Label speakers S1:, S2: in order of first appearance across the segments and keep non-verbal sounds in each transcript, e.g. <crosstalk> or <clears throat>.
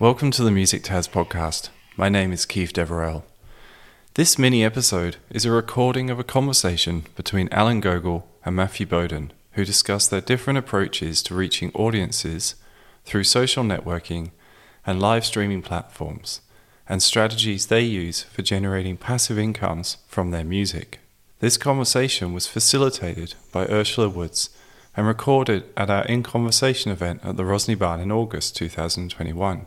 S1: Welcome to the Music Tas podcast. My name is Keith Deverell. This mini episode is a recording of a conversation between Alan Gogoll and Matthew Bowden, who discuss their different approaches to reaching audiences through social networking and live streaming platforms, and strategies they use for generating passive incomes from their music. This conversation was facilitated by Ursula Woods and recorded at our In Conversation event at the Rosny Barn in August 2021.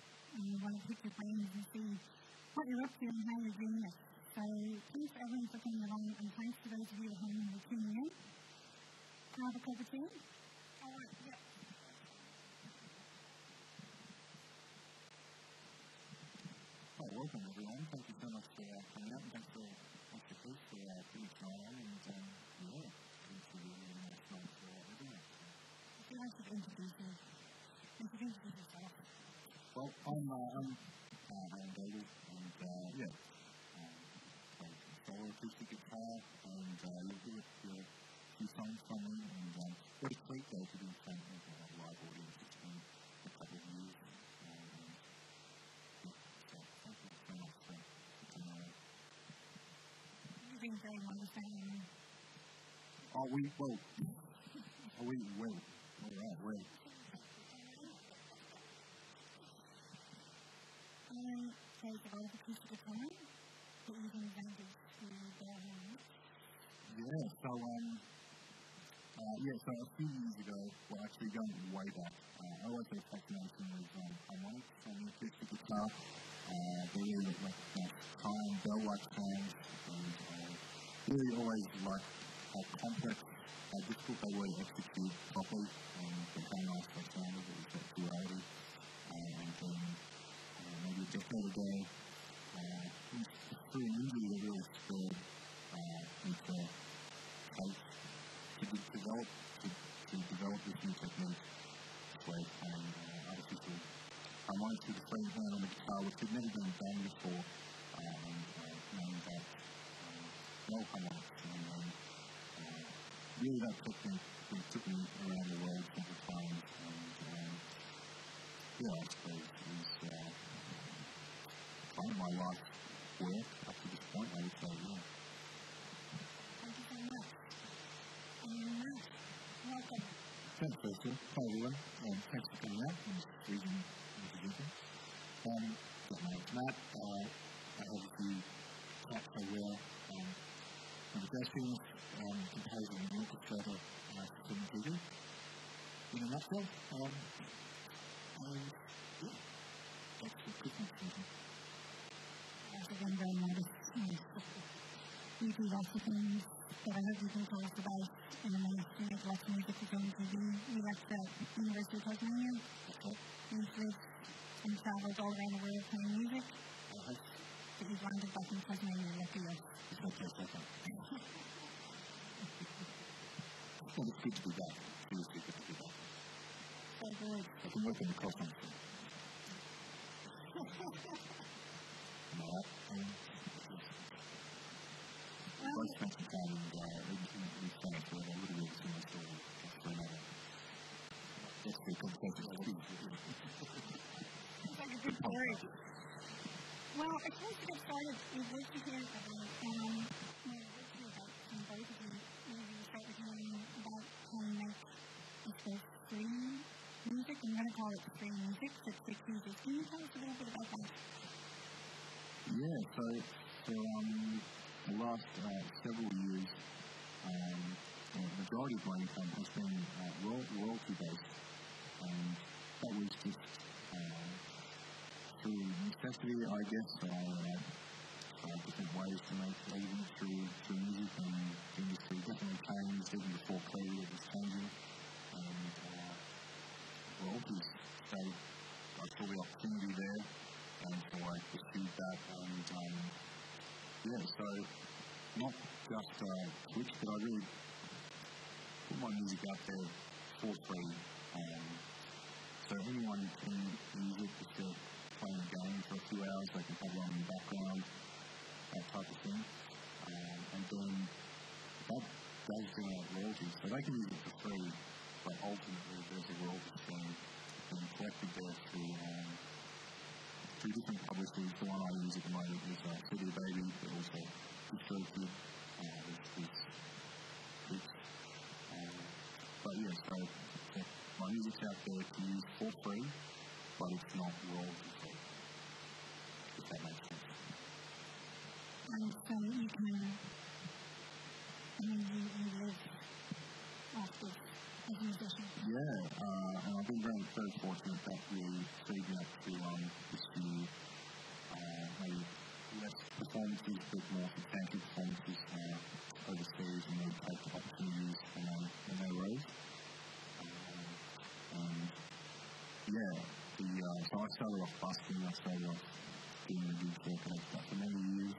S1: and
S2: you want to pick your brains and see what you're up to and how you're doing it. So thanks everyone for coming along, and thanks to those of you at home who are tuning in. Have a cup of tea? All right, yeah.
S3: Hi, welcome everyone. Thank you so much for uh, coming and thanks for thanks for Chris for uh, it on and um, yeah, thanks for the international for uh, everything.
S2: If you like to introduce you, introduce yourself.
S3: Well, I'm uh, I'm uh, Alan David and uh, yeah, um, play solo acoustic guitar and uh, it for a few songs from me and um, what a treat though to be in front of a live audience. It's been a couple of years. Um, and, yeah, so thank you so much for, for coming on.
S2: You've been very understanding.
S3: Are we, well, <laughs> are we, well, all right, well,
S2: of acoustic guitar, but
S3: yeah, so, um, uh, yeah, so a few years ago, well, actually going way back, uh, I always a fascination with um, harmonics on the acoustic guitar. Uh, they really like high and bell-like sounds, and uh, really always like how complex, how difficult they were to execute properly, and but how nice they sounded. It was that duality, uh, and um, uh, maybe a decade uh, through music that really spurred uh, me to to de- develop, to, to develop this new technique where playing uh, artificial harmonics with the free hand on the guitar, which had never been done before, uh, and uh, knowing that no harmonics, and um, uh, really that technique of took me around the world several times, and um, yeah, I suppose it was uh, of my life work up to this point, I would say, yeah.
S2: Thank you very much. And Matt, welcome.
S3: Thanks, Ursula. Hi, everyone. Um, thanks for coming out and reading introducing. Um, my name's Matt. Uh, I have a few hats I wear. Um, I'm a jazz pianist, um, composer and orchestrator uh, for and TV. In a nutshell, um, and yeah, that's the Christmas season.
S2: Also been very modest. Nice. You do lots of things that I hope you can tell us about in a minute. You make lots of music film and TV. You left the University of Tasmania. You've lived and travelled all around the world playing music.
S3: I
S2: But you've landed back in Tasmania.
S3: Not just that. Well, it's good to be back. It is good to be back.
S2: So good.
S3: I can work in the cosmos.
S2: Well, like I suppose to get started, we'd like hear about, um, you like hear about from both of you. Maybe we hearing about how you make, free music. I'm going to call it free music, so it's free music. Can you tell us a little bit about that?
S3: Yeah, so for um, the last uh, several years, um, the majority of my income has been uh, royal, royalty based, and that was just uh, through necessity, I guess. So uh, tried different ways to make living through through music, and industry definitely changed even before COVID. It was changing, and uh, royalties. So I saw the opportunity there and so I pursued that. And um, yeah, so not just uh, Twitch, but I really put my music out there for free. Um, so anyone can use it just to play a game for a few hours. They can have it on in the background, that type of thing. Um, and then that does generate royalties. So they can use it for free, but ultimately there's a royalty stream being collected there through, um, through different publishers. The one I use at the moment is uh, City Baby, but also Distorted, uh, there's, there's Twitch. Um, but yeah, so, so my music's out there to use for free, but it's not royalty free. If that makes sense.
S2: And so you can, I mean, you, you live off this.
S3: Yeah, uh, and I've been very, very fortunate that we saved up to um, pursue uh, maybe less performances, but more substantial performances uh, overseas, and then take opportunities when they. Um, and yeah, the, uh, so I started off busking, I started off doing the gig circuit stuff for many years.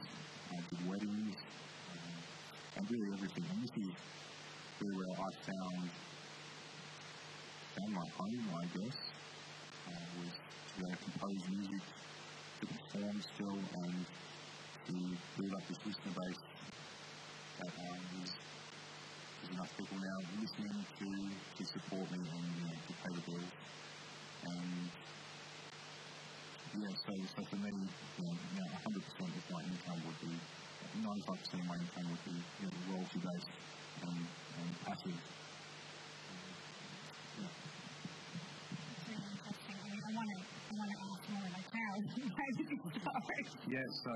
S3: I did weddings, um, and really everything. And this is really where I found found my home, I guess, uh, was to to compose music, to perform still, and to build up this listener base that um, is, there's enough people now listening to, to support me and you know, to pay the bills. And yeah, so, so for me, you know, 100% of my income would be, 95% of my income would be you know, royalty based and, and passive. Yeah.
S2: It's really interesting. I you?
S3: Yeah, so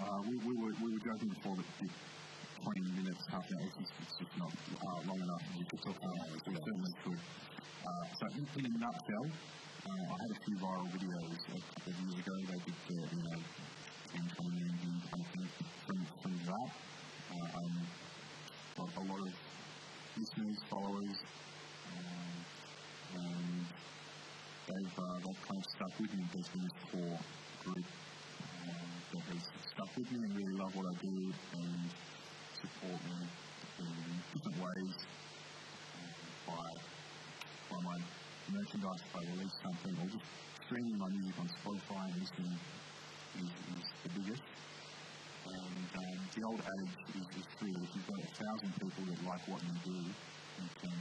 S3: uh, we, we, were, we were joking before that 20 minutes, half an hour, it's, just not uh, long enough. We could talk for hours. We certainly could. Uh, so in, in a nutshell, uh, I had a few viral videos a couple of years ago. They did the, you know, 10, 20 million views kind of thing. From, from that, uh, um, a lot of listeners, followers, um, and they've, uh, they've kind of stuck with me. There's been this core group um, that has stuck with me and really love what I do and support me in different ways um, by, by my merchandise, if I release something, or just streaming my music on Spotify and listening is, is the biggest. And um, the old adage is, is true. If you've got a thousand people that like what you do, you can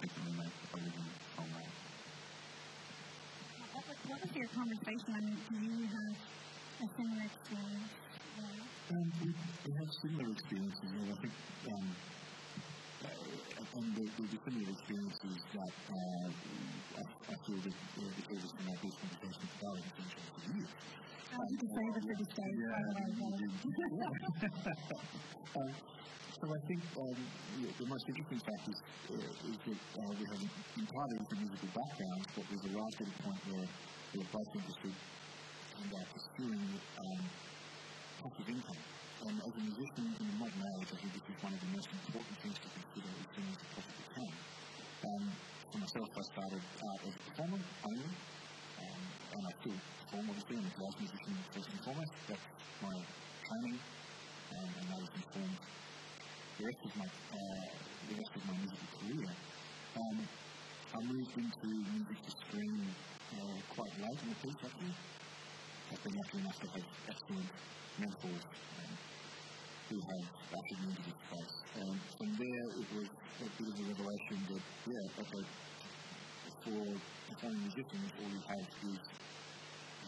S3: definitely make a living from that.
S2: What was, your conversation? I mean, do you have a similar experience?
S3: Um, we, we have similar experiences, and I think um, uh, and the, the definitive experiences that uh, I, I feel that uh, the previous from our first conversation today has been for years.
S2: How did you say the British days?
S3: Yeah,
S2: by the way,
S3: you-
S2: Helen?
S3: you- um, <laughs> so I think um, the, the most interesting fact is, uh, is that uh, we have entirely different musical backgrounds, but there's a large little point where we're both interested in uh, pursuing um, passive income. And as a musician in the modern age, I think this is one of the most important things to consider as soon as you possibly can. Um, for myself, I started out as a performer only, and I still perform obviously. I'm a musician first and foremost. That's my training, um, and that has informed the rest of my uh, the rest of my musical career. Um, I moved into music to stream uh, quite late in the piece actually. I've been lucky enough to have excellent mentors um, who have ushered me into this space. And from there, it was a bit of a revelation that, yeah, okay, for performing musicians, all you have is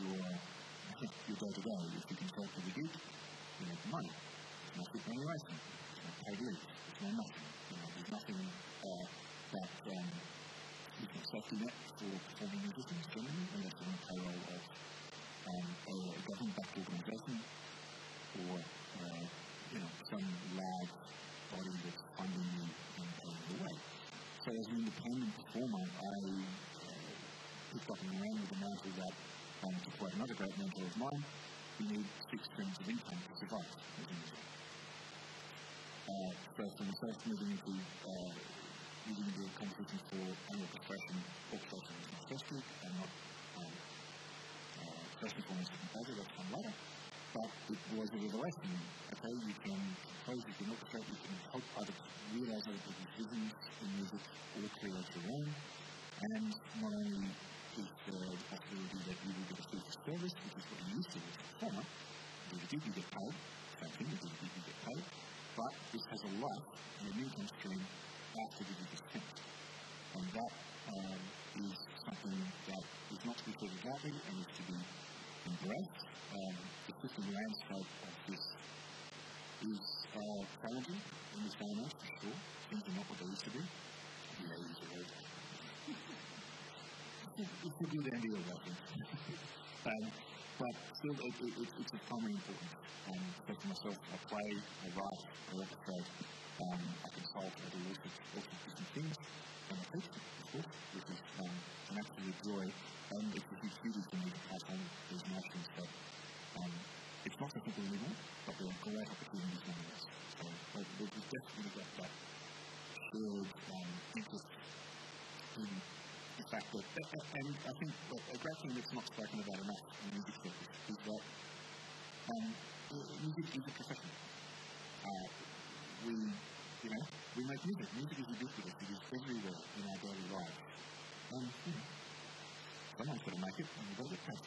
S3: your, your day-to-day. If you can sell to the gig, you make money. It's not good remuneration. It's not paid leave. It's not nothing. You know, there's nothing uh, that um, you can safety net for performing musicians generally, unless you're on payroll of um, a government-backed organisation or uh, you know some large body that's funding you and paying the way. So as an independent performer, I picked up and ran with the mantle that, um, to quote another great mentor of mine, you need six streams of income to survive as a musician. Uh, so from the first moving into uh, moving into competitions for annual orchestration, orchestration is my and not um, uh,
S4: first foremost a composer, that's come later. But it was a revelation. Okay, you can compose, you can orchestrate, you can help others realize other people's visions in music or create your own. And not only is there the possibility that you will get a for service, which is what you used to as a performer, gig, you get paid, same thing, gig, you get paid, but this has a life and an income stream after the gig is. And that um, is something that is not to be thought lightly and is to be embraced. Um, the system landscape of this is uh, challenging in this day and age, for sure. Things are not what they used to be. You use a word. It's a good idea, I think. <laughs> um, but still, it, it, it, it's of primary importance. Um, so for myself, I play, I write, I orchestrate, um, I consult, I do all sorts, of different things, and I teach, of course, which is um, an absolute joy, and it's a huge duty for me to pass on these notions that um, it's not so simple anymore, but there are great opportunities nonetheless. So uh, we've definitely got that shared um, interest in that, and I think a great thing that's not spoken about enough in music circles is that um, music is a profession. Uh, we, you know, we make music. Music is ubiquitous. It is everywhere in our daily lives. And, you know, someone's got to make it, and we've got to get paid.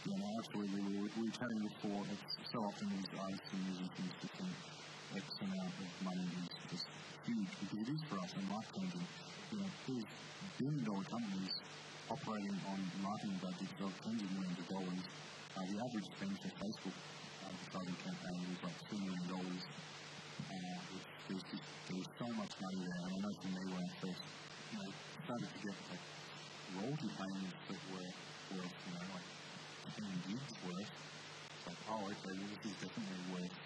S3: Yeah, no, absolutely. We were, we chatting before. It's so often these artists and musicians become X amount of money is just huge because it is for us and life changing. You know, there's billion dollar companies operating on marketing budgets of tens of millions of dollars. Uh, the average spend for Facebook advertising campaign was like $2 million. Uh, there's, just, so much money there. And I know for me when I first you know, started to get like royalty payments that were worth, you know, like 10 gigs worth, it's like, oh, okay, well, this is definitely worth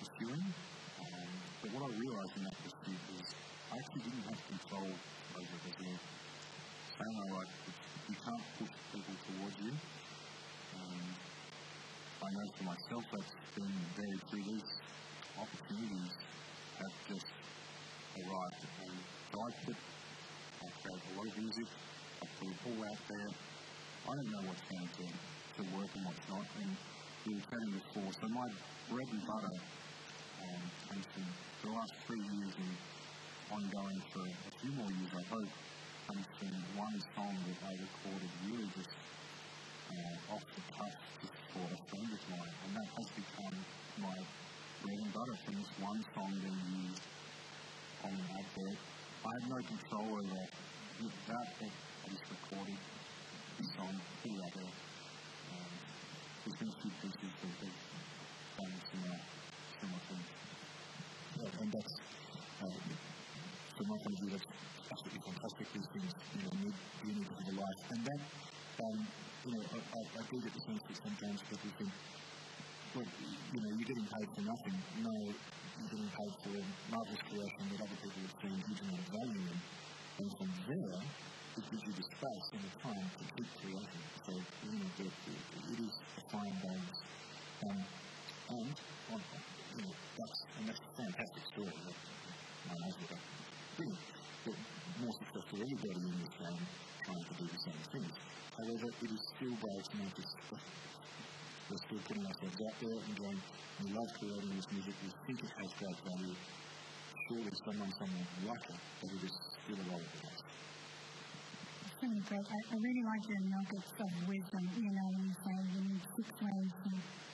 S3: pursuing. But what I realised in that pursuit was I actually didn't have control over as a saying I like, you can't push people towards you. Um, I know for myself that's been very true. These opportunities have just arrived. And so I put, I create a lot of music, I put it all out there. I don't know what's going to, to work and what's not. And we were chatting before, so my bread and butter um, comes from the last three years and ongoing for a few more years, I hope, comes from one song that I recorded really just uh, off the cuff just for a friend of mine. And that has become my bread and butter from this one song being used on an advert. I have no control over that. That I just recorded the song, it out there. Um, there's been a few pieces that have done similar, similar things.
S4: Yeah, and that's, uh, from my point of view, that's absolutely fantastic. These things, you know, need, you need to have a life. And that, um, you know, I, I, I do get the sense that sometimes people think, well, you know, you're getting paid for nothing. No, you're getting paid for a marvellous creation that other people have seen huge amount of value in. And from there, it gives you the space and the time to keep creating. So, you know, the, the, it is a fine balance. Um, and, on, that's, and that's a fantastic story that my husband. Brilliant. But more success for everybody in this game trying to do the same thing. However, it is still to make this we're still putting ourselves out there and going, we love creating this music, we think it has great value. Surely someone somewhere would like it, but it is still a role of
S2: great. I, I really like your nuggets of wisdom. You know, when you say you need six ways to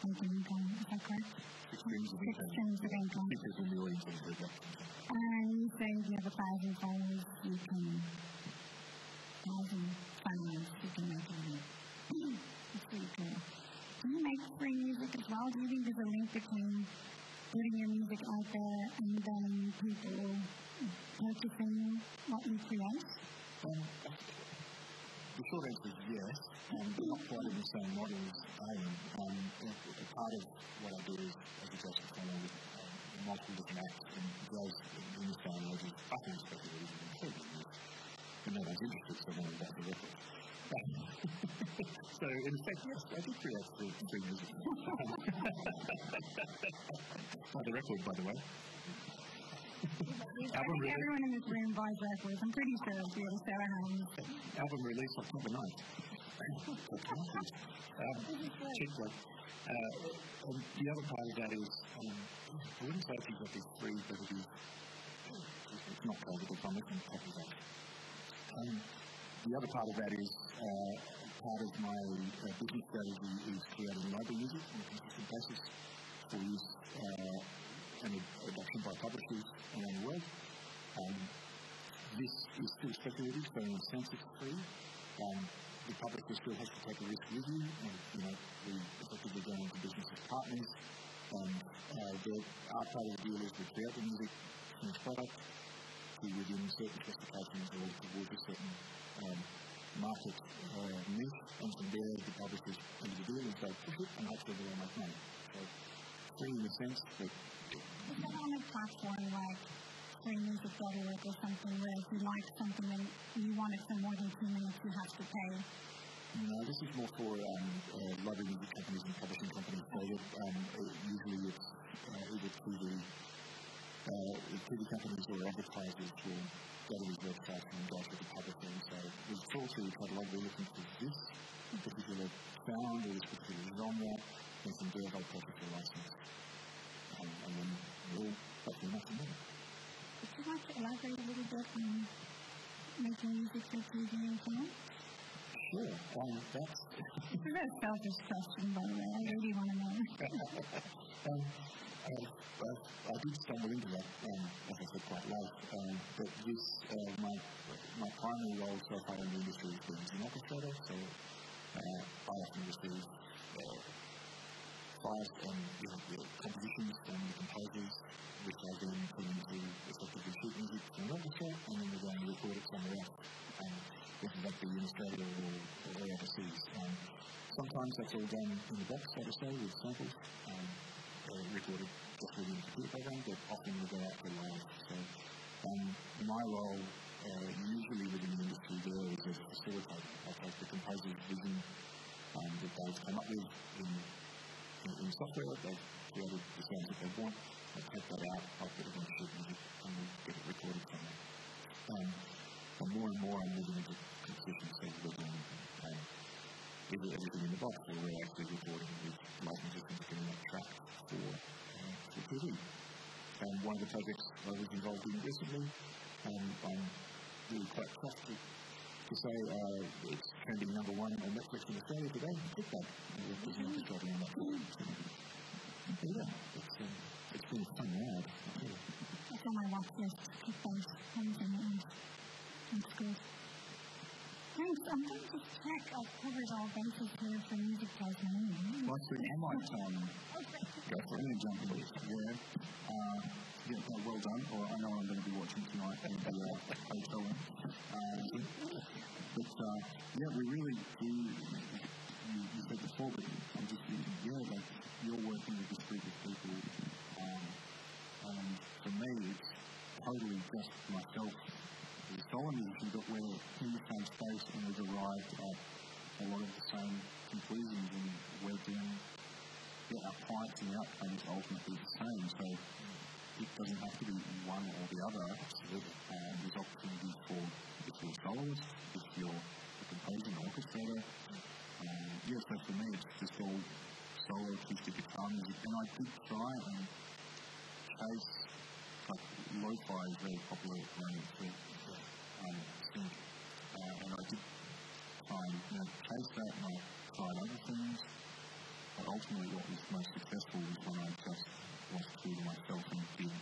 S2: make an income. Is that correct?
S4: Six streams of
S2: Six streams of income.
S4: Six is a million things like that.
S2: And you say if you have a thousand followers, you can thousand followers, you can make a. <clears throat> That's pretty cool. Do you make free music as well? Do you think there's a link between putting your music out there and then people purchasing what you create?
S4: Um, the short answer is yes, but not quite in the same model as I. Um, part of what I do is as a jazz performer with um, multiple different acts, and jazz in day and age is utterly speculative and incredibly new. And no one's interested, so no one's about the record. so, in fact, yes, I did create three, three <laughs> music. By the record, by the way.
S2: Album release. Everyone in this room buys records. I'm pretty sure it's the Sarah Hines.
S4: Album release October 9th. um, check that. Uh, and the other part of that is, um, I wouldn't say if you've got these three, but it is, it's not called the comic and copy that. Um, the other part of that is, uh, part of my uh, business strategy is creating library music on a consistent basis for use uh, and adoption by publishers around the world. Um, this is still speculative, so in a sense it's free. Um, the publisher still has to take a risk with you, and you know, we effectively go into business as partners. And uh, there are part of the deal is we create the music, finished product, to within certain specifications or towards a certain um, market uh, niche, and from there the publishers into the deal and say push it, and hopefully they'll make money. So free in the sense that
S2: is that on a platform like freemusic.org or Stoddard or something where if you like something and you want it for more than two minutes, you have to pay?
S4: No, this is more for um, uh, library music companies and publishing companies. So that, um, usually it's uh, either the uh, TV companies or advertisers will go to these websites and go to the publisher and say, we've thought through the catalogue, we're looking for this particular sound or this particular genre, and there they'll purchase a license and, and then hopefully make some money.
S2: Would you like to elaborate a little bit on making music for TV and film?
S4: Sure. Um, that's
S2: a selfish question, by the way. I really want to know.
S4: um, I, I, I did stumble into that, um, as I said, quite late. Um, but this, uh, my my primary role so far in the industry has been as an orchestrator, so uh, I often receive from you know, the compositions from the composers, which I then put into effectively sheet music from an orchestra, and then we're going to record it somewhere else, um, whether that be in Australia or, or overseas. Um, sometimes that's all done in the box, so to say, with samples, um, uh, recorded just within the computer program, but often we go out to the live. So um, my role uh, usually within the industry there is as a facilitator. I take the composer's vision um, that they've come up with in in, software, they created the sounds that they want, they take that out, I'll put it on sheet music, and we get it recorded from there. Um, and more and more I'm moving into composition so we're doing um, either everything in the box or we're actually recording with licenses and getting that track for, uh, for TV. And one of the projects I was involved in recently, um, I'm really quite chuffed to say uh, it's trending number one on Netflix in Australia today, click that. And just mm-hmm. starting. Yeah, it's, um, it's been a fun ride.
S2: That's on my watch list. Keep those things in mind. That's good. Thanks. I'm going to check I've covered all bases here for music tasmania.
S4: Well, actually, I might um, go for any jump in. Yeah. Uh, yeah, well done. Or I know I'm going to be watching tonight in the uh, hotel room. Uh, but uh, yeah, we really do. You, you said before, but I'm just thinking, yeah, like you're working with this group of people, um, and for me, it's totally just myself a solo musician, but we're in the same space and we've arrived at a lot of the same conclusions, and we're doing yeah, our clients and the outcomes ultimately the same. So it doesn't have to be one or the other. Absolutely. Um, there's opportunities for if you're a soloist, if you're a composer, an orchestrator. Um, yeah, so for me, it's just all solo acoustic guitar music. And I did try and chase, like, lo-fi is very popular at the moment for um, sync. Uh, and I did try and you know, chase that and I tried other things. But ultimately, what was most successful was when I just was to myself and did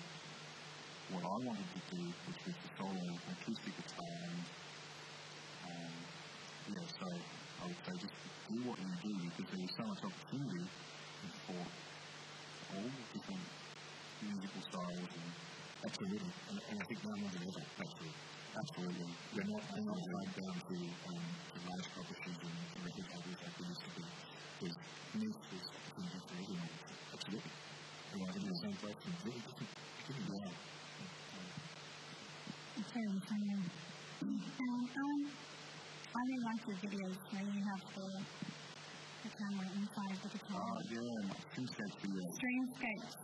S4: what I wanted to do, which was to solo acoustic guitar. And um, yeah, so I would say just do what you do because there is so much opportunity for all different musical styles and absolutely. And, and I think no one will ever absolutely. Absolutely. We're not, we're not tied down to, um, to large publishers and, record companies like we used to be. There's niche, there's opportunities for everyone. Absolutely
S2: um, um, I videos you have the the camera inside the.
S3: Uh, yeah, video.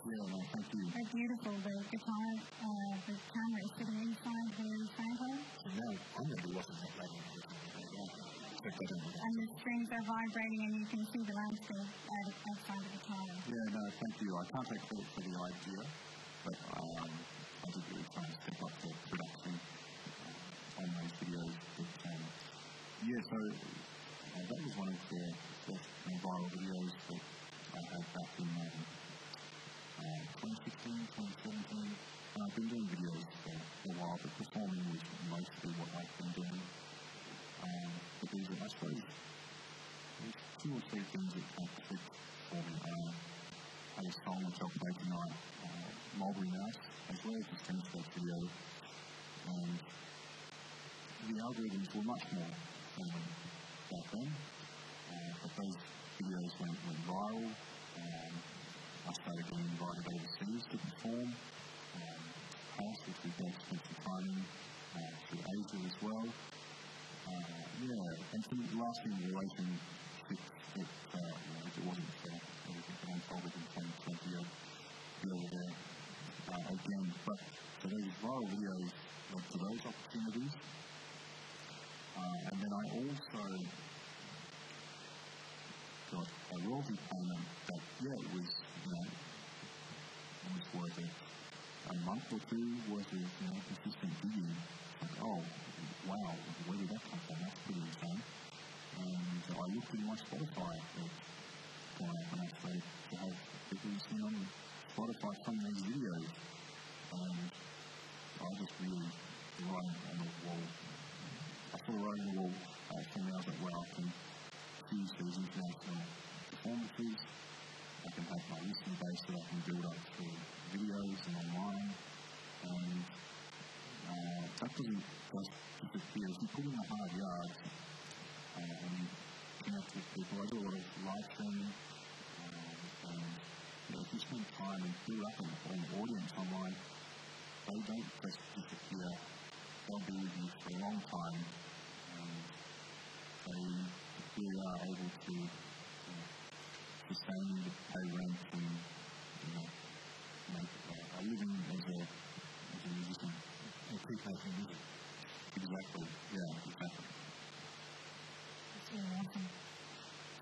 S3: Yeah, no, thank you.
S2: Beautiful. The guitar, uh, the camera is sitting inside the sample,
S3: So now I'm going watching that later.
S2: And the strings are vibrating, and you can see the landscape out, outside the guitar.
S3: Yeah, no, thank you. I can't take credit for the idea, but um, I did really try to step up the production uh, on those videos. But, um, yeah, so uh, that was one of the first viral videos that I had back in um, uh, 2016, 2017. And I've been doing videos for a while, but performing was mostly what I've been doing. Um, but there's, I suppose, there's two or three things that kind of clicked for me. Uh, I had a song which I'll play tonight, uh, Mulberry Mouse, as well as the Streamscape video. And the algorithms were much more um, back then. Uh, but those videos went, went viral. Um, I started getting invited overseas to perform. Um, House, which we both spent some time in, uh, through Asia as well. Uh, yeah, and some lasting relationships that, uh, you know, if it wasn't for everything that unfolded in 2020, I'd be over there uh, again. But so those viral videos to those opportunities. Uh, and then I also got a royalty payment that, yeah, it was, you know, it was worth a, a month or two worth of, you know, consistent digging. Like, oh, wow, where did that come from? That's pretty insane. And I looked in my Spotify going up and I started to have people listening on Spotify from these videos. And I just really writing on the wall. I saw writing on the wall uh, from the other where I can use these international performances. I can have my listening base that I can build up through videos and online. And uh, that doesn't just disappear. If you put in the hard yards uh, and connect with people, I do a lot of live streaming. Um, and you know, if you spend time and build up an, an audience online, they don't just disappear. They'll be with you for a long time. And they really are able to know, sustain to pay rent, and you know, make uh, a living as a, as a musician. And keep making music. Exactly. Yeah, exactly.
S2: It's really awesome.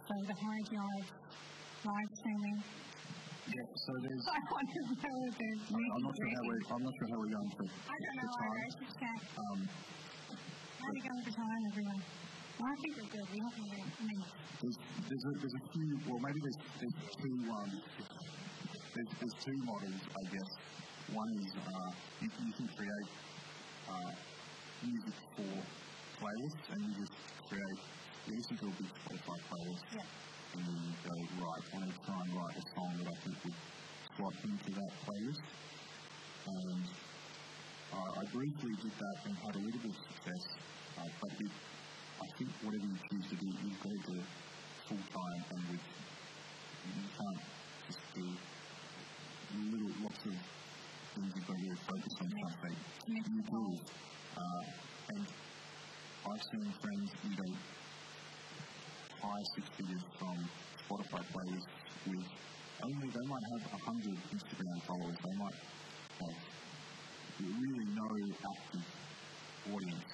S2: So the hard yard live streaming.
S3: Yeah, so there's. <laughs>
S2: I want to know if there's
S3: I'm not sure how we're, I'm not sure how we're going to.
S2: I don't know. I
S3: time.
S2: just can't.
S3: Um,
S2: How do you go for time, everyone? Well, I think we're good. We need it. I
S3: there's, there's, a, there's a few, well, maybe there's, there's two, um, there's, there's two models, I guess. One is uh, you, can- you can create uh, music for playlists, and you just create, you listen to a big Spotify playlist,
S2: yeah.
S3: and then you go, right, I want to try and write a song that I think would slot into that playlist. And uh, I briefly did that and had a little bit of success, uh, but it, I think whatever you choose to do, you've got to do it full time and with, you can't just do little, lots of things you've got to really focus on something. You do. Uh, and I've seen friends, you know, high six figures from Spotify playlists with only, they might have a hundred Instagram followers, they might have really no active audience,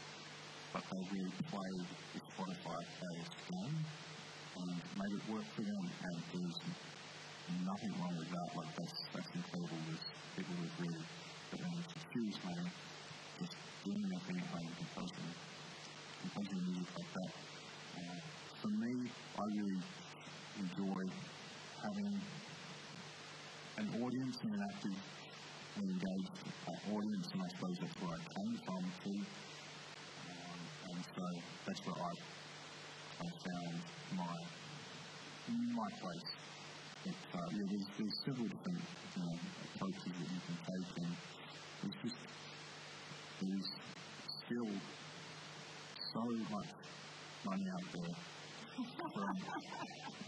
S3: but they really played the Spotify playlist game and made it work for them, and there's nothing wrong with that. Like that's that's incredible. There's people who really put in a huge money just doing nothing at home, composing, composing music like that. Uh, for me, I really enjoy having an audience and an active and engaged uh, audience, and I suppose that's where I came from too. Um, and so that's where I, I found my my place. But uh, yeah, there's, there's several different you know, approaches that you can take, and there's just there's still so much money out there. Um,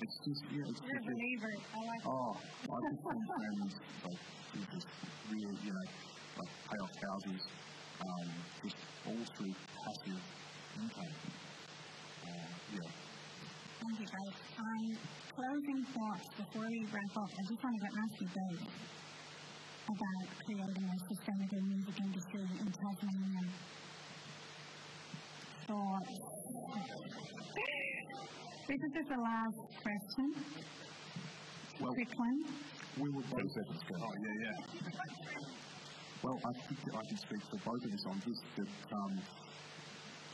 S3: it's just yeah, it's
S2: You're a
S3: just
S2: believer. I like
S3: Oh, I've just seen friends like who just really, you know, like pay off houses, um, just all through passive income. Uh, yeah,
S2: Thank you, guys. Um, closing thoughts before we wrap up. I just wanted to ask you both about creating a sustainable music industry in Tasmania. Thoughts? This is just the last question.
S3: Well,
S2: Quick one.
S3: we will both seconds go. Oh, yeah, yeah. Well, I think that I can speak for both of us on this, that um,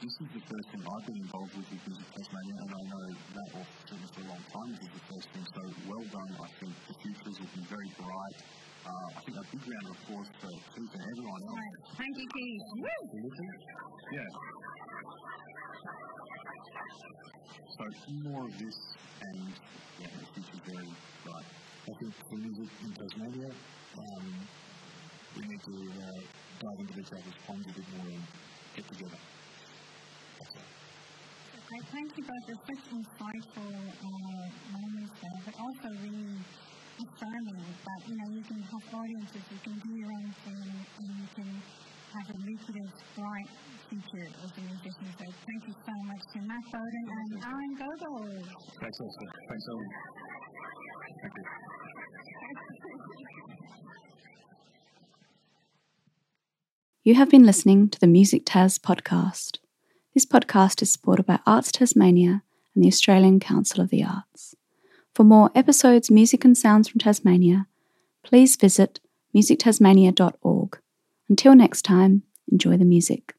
S3: this is the first thing I've been involved with with Visit Tasmania, and I know that, or certainly for a long time, this is the first thing, so well done. I think the future is looking very bright. Uh, I think a big round of applause for Keith and everyone else.
S2: Right. Thank you, Keith.
S3: Yeah. So more of this, and yeah, the future's very bright.
S4: I think for music in Tasmania, um, we need to uh, dive into each other's ponds a bit more and get together. All.
S2: Thank you both. It's such insightful uh, moments there, but also really affirming that, you know, you can have audiences, you can do your own thing, and you can have a lucrative, bright future as a musician. So thank you so much to Matt Bowden and Alan Gogoll.
S3: Thanks, Esther. Thanks, Owen. Thank you.
S5: You have been listening to the Music Tas podcast. This podcast is supported by Arts Tasmania and the Australian Council of the Arts. For more episodes, music and sounds from Tasmania, please visit musictasmania.org. Until next time, enjoy the music.